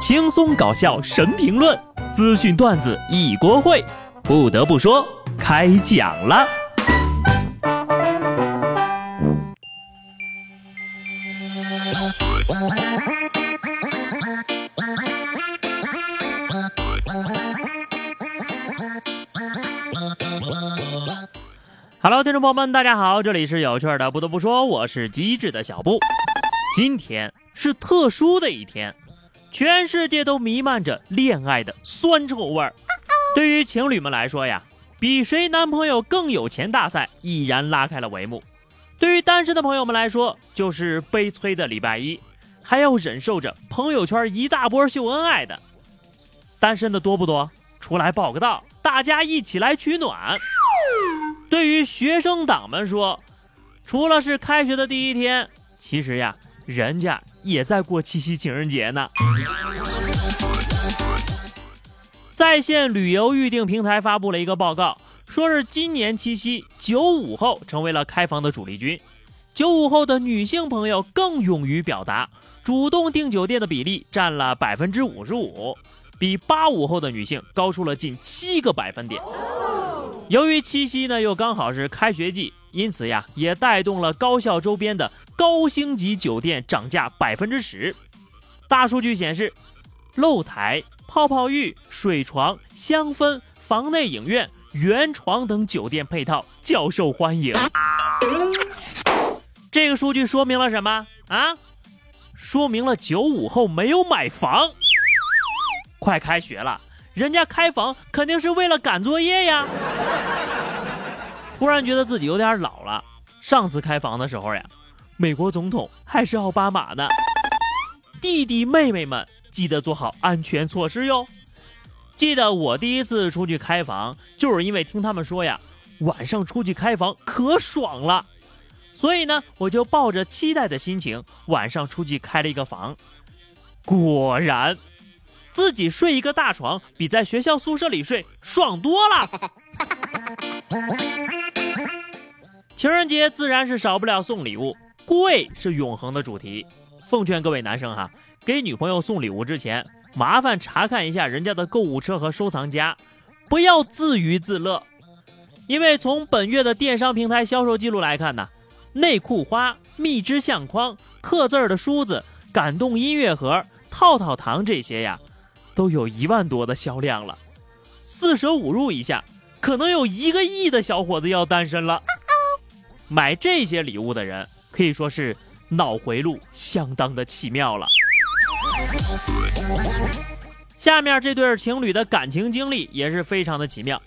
轻松搞笑神评论，资讯段子一锅烩。不得不说，开讲了。Hello，听众朋友们，大家好，这里是有趣的。不得不说，我是机智的小布。今天是特殊的一天，全世界都弥漫着恋爱的酸臭味儿。对于情侣们来说呀，比谁男朋友更有钱大赛已然拉开了帷幕；对于单身的朋友们来说，就是悲催的礼拜一，还要忍受着朋友圈一大波秀恩爱的。单身的多不多？出来报个到，大家一起来取暖。对于学生党们说，除了是开学的第一天，其实呀，人家也在过七夕情人节呢。在线旅游预订平台发布了一个报告，说是今年七夕九五后成为了开房的主力军。九五后的女性朋友更勇于表达，主动订酒店的比例占了百分之五十五，比八五后的女性高出了近七个百分点。由于七夕呢又刚好是开学季，因此呀也带动了高校周边的高星级酒店涨价百分之十。大数据显示，露台、泡泡浴、水床、香氛、房内影院、圆床等酒店配套较受欢迎。这个数据说明了什么啊？说明了九五后没有买房。快开学了。人家开房肯定是为了赶作业呀！突然觉得自己有点老了。上次开房的时候呀，美国总统还是奥巴马呢。弟弟妹妹们记得做好安全措施哟。记得我第一次出去开房，就是因为听他们说呀，晚上出去开房可爽了，所以呢，我就抱着期待的心情，晚上出去开了一个房。果然。自己睡一个大床，比在学校宿舍里睡爽多了。情人节自然是少不了送礼物，贵是永恒的主题。奉劝各位男生哈，给女朋友送礼物之前，麻烦查看一下人家的购物车和收藏夹，不要自娱自乐。因为从本月的电商平台销售记录来看呢，内裤花、蜜汁相框、刻字儿的梳子、感动音乐盒、套套糖这些呀。都有一万多的销量了，四舍五入一下，可能有一个亿的小伙子要单身了。买这些礼物的人可以说是脑回路相当的奇妙了。下面这对情侣的感情经历也是非常的奇妙。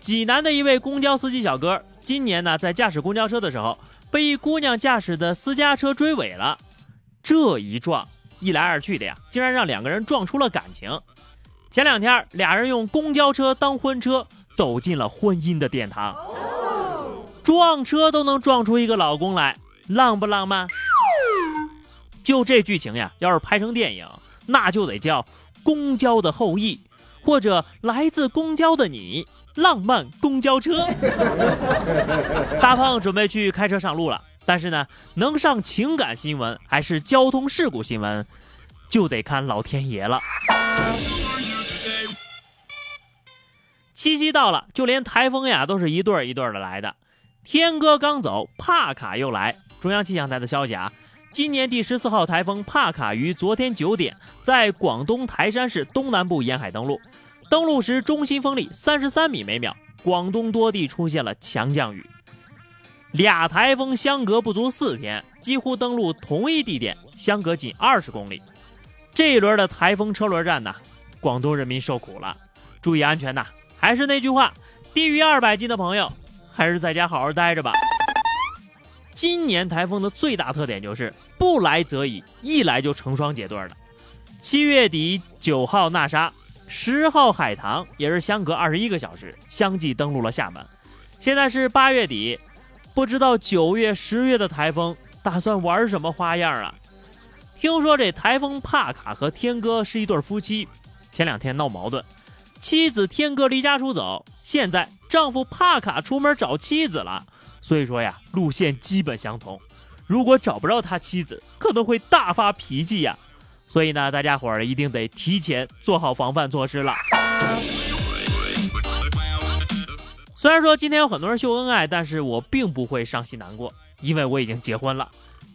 济南的一位公交司机小哥，今年呢在驾驶公交车的时候，被一姑娘驾驶的私家车追尾了，这一撞。一来二去的呀，竟然让两个人撞出了感情。前两天，俩人用公交车当婚车，走进了婚姻的殿堂。撞车都能撞出一个老公来，浪不浪漫？就这剧情呀，要是拍成电影，那就得叫《公交的后裔》，或者《来自公交的你》，浪漫公交车。大胖准备去开车上路了。但是呢，能上情感新闻还是交通事故新闻，就得看老天爷了。七夕到了，就连台风呀都是一对儿一对儿的来的。天哥刚走，帕卡又来。中央气象台的消息啊，今年第十四号台风帕卡于昨天九点在广东台山市东南部沿海登陆，登陆时中心风力三十三米每秒，广东多地出现了强降雨。俩台风相隔不足四天，几乎登陆同一地点，相隔仅二十公里。这一轮的台风车轮战呢，广东人民受苦了，注意安全呐！还是那句话，低于二百斤的朋友，还是在家好好待着吧。今年台风的最大特点就是不来则已，一来就成双结对的。七月底九号纳沙，十号海棠，也是相隔二十一个小时，相继登陆了厦门。现在是八月底。不知道九月、十月的台风打算玩什么花样啊？听说这台风帕卡和天哥是一对夫妻，前两天闹矛盾，妻子天哥离家出走，现在丈夫帕卡出门找妻子了，所以说呀，路线基本相同。如果找不着他妻子，可能会大发脾气呀。所以呢，大家伙儿一定得提前做好防范措施了。虽然说今天有很多人秀恩爱，但是我并不会伤心难过，因为我已经结婚了。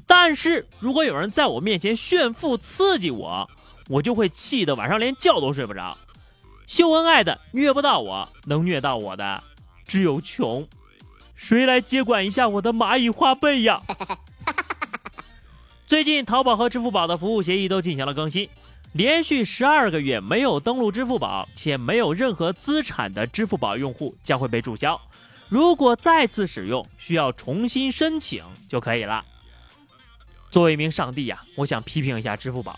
但是如果有人在我面前炫富刺激我，我就会气得晚上连觉都睡不着。秀恩爱的虐不到我，能虐到我的只有穷。谁来接管一下我的蚂蚁花呗呀？最近淘宝和支付宝的服务协议都进行了更新。连续十二个月没有登录支付宝且没有任何资产的支付宝用户将会被注销。如果再次使用，需要重新申请就可以了。作为一名上帝呀，我想批评一下支付宝，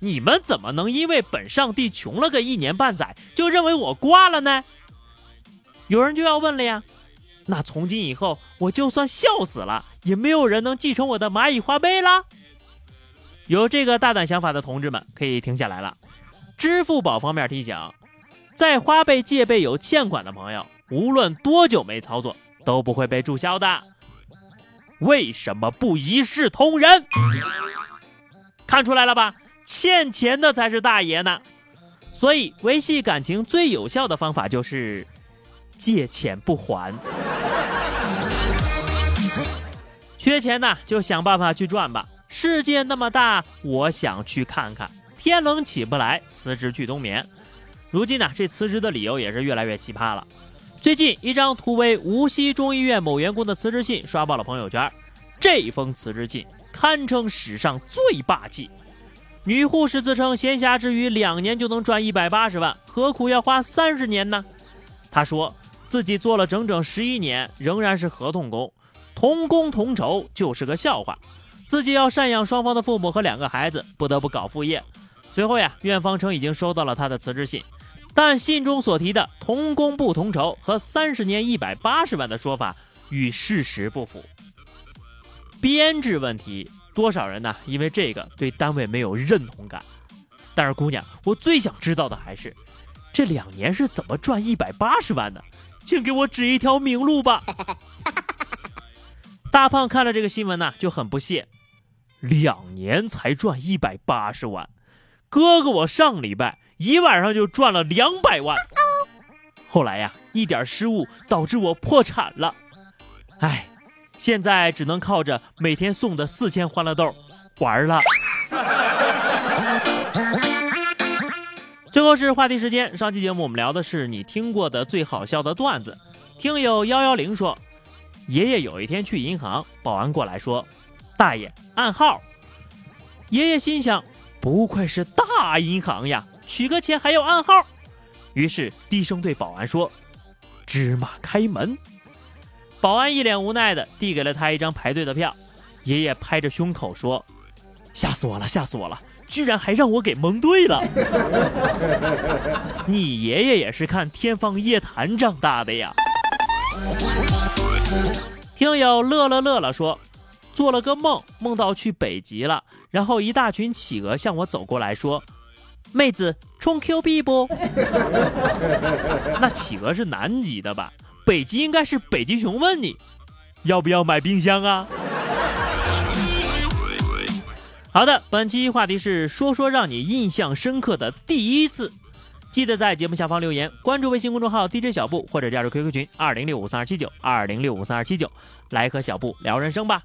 你们怎么能因为本上帝穷了个一年半载，就认为我挂了呢？有人就要问了呀，那从今以后，我就算笑死了，也没有人能继承我的蚂蚁花呗了。有这个大胆想法的同志们可以停下来了。支付宝方面提醒，在花呗借呗有欠款的朋友，无论多久没操作，都不会被注销的。为什么不一视同仁？看出来了吧？欠钱的才是大爷呢。所以维系感情最有效的方法就是借钱不还。缺钱呢，就想办法去赚吧。世界那么大，我想去看看。天冷起不来，辞职去冬眠。如今呢，这辞职的理由也是越来越奇葩了。最近，一张图为无锡中医院某员工的辞职信刷爆了朋友圈。这封辞职信堪称史上最霸气。女护士自称闲暇之余两年就能赚一百八十万，何苦要花三十年呢？她说自己做了整整十一年，仍然是合同工，同工同酬就是个笑话。自己要赡养双方的父母和两个孩子，不得不搞副业。随后呀，院方称已经收到了她的辞职信，但信中所提的同工不同酬和三十年一百八十万的说法与事实不符。编制问题，多少人呢？因为这个对单位没有认同感。但是姑娘，我最想知道的还是这两年是怎么赚一百八十万的？请给我指一条明路吧。大胖看了这个新闻呢，就很不屑。两年才赚一百八十万，哥哥我上礼拜一晚上就赚了两百万。后来呀，一点失误导致我破产了，哎，现在只能靠着每天送的四千欢乐豆玩了。最后是话题时间，上期节目我们聊的是你听过的最好笑的段子。听友幺幺零说，爷爷有一天去银行，保安过来说。大爷，暗号。爷爷心想，不愧是大银行呀，取个钱还要暗号。于是低声对保安说：“芝麻开门。”保安一脸无奈的递给了他一张排队的票。爷爷拍着胸口说：“吓死我了，吓死我了，居然还让我给蒙对了。”你爷爷也是看《天方夜谭》长大的呀。听友乐乐乐乐说。做了个梦，梦到去北极了，然后一大群企鹅向我走过来说：“妹子充 Q 币不？” 那企鹅是南极的吧？北极应该是北极熊问你要不要买冰箱啊？好的，本期话题是说说让你印象深刻的第一次，记得在节目下方留言，关注微信公众号 DJ 小布或者加入 QQ 群二零六五三二七九二零六五三二七九，来和小布聊人生吧。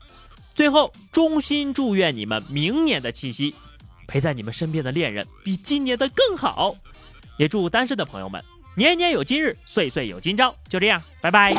最后，衷心祝愿你们明年的七夕，陪在你们身边的恋人比今年的更好。也祝单身的朋友们年年有今日，岁岁有今朝。就这样，拜拜。